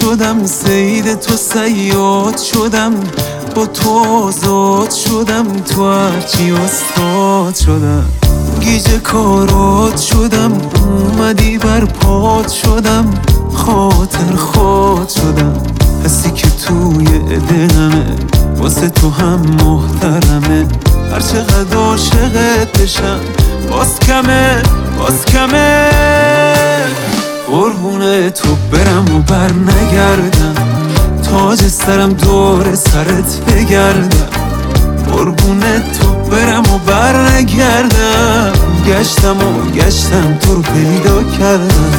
شدم سید تو سیاد شدم با تو آزاد شدم تو هرچی استاد شدم. گیج کارات شدم اومدی بر پاد شدم خاطر خود شدم. حسی که توی دلمه واسه تو هم محترمه. هر چقدر عاشقت بشم باز کمه باز کمه. قربون تو برم و بر نگردم تاج سرم دور سرت بگردم. قربون تو برم و بر نگردم گشتم و گشتم تو رو پیدا کردم.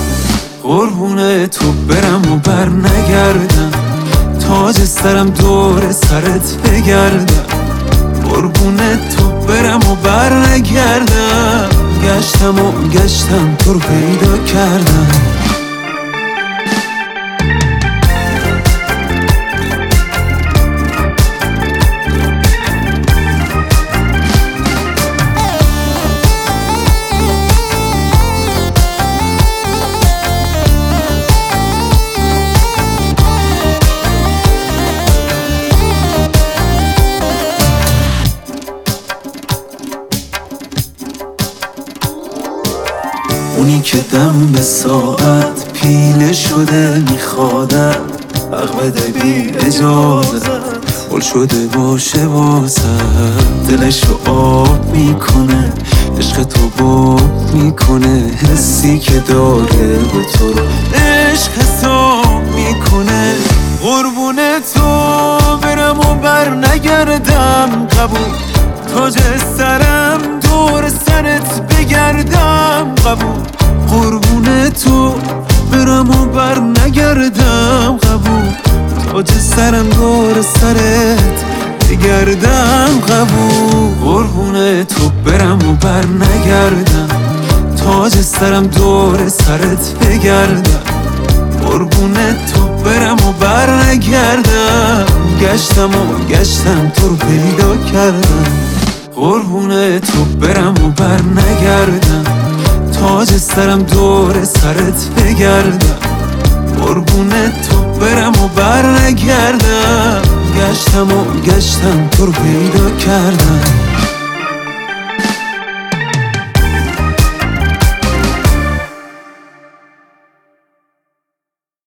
قربون تو برم و بر نگردم تاج سرم دور سرت بگردم. قربون تو برم و بر نگردم گشتم و گشتم تو رو پیدا کردم. اونی که دم به ساعت پیله شده میخوادم. حق بده بی اجازت. گل شده باشه واسم. دلشو آب می‌کنه عشق تو باب می‌کنه. حسی که داره به تو رو عشق حساب می‌کنه. قربون تو برم و بر نگردم. قبول. تاج سرم دور سرت بگردم. قبول. قربون تو برم و بر نگردم قبول. تاج سرم دور سرت بگردم قبول. قربون تو برم و بر نگردم. تاج سرم دور سرت بگردم. قربون تو برم و بر نگردم. گشتم و گشتم تو رو پیدا کردم. قربون تو برم و بر نگردم. تاج سرم دور سرت بگردم. قربون تو برم و بر نگردم گشتم و گشتم تو رو پیدا کردم.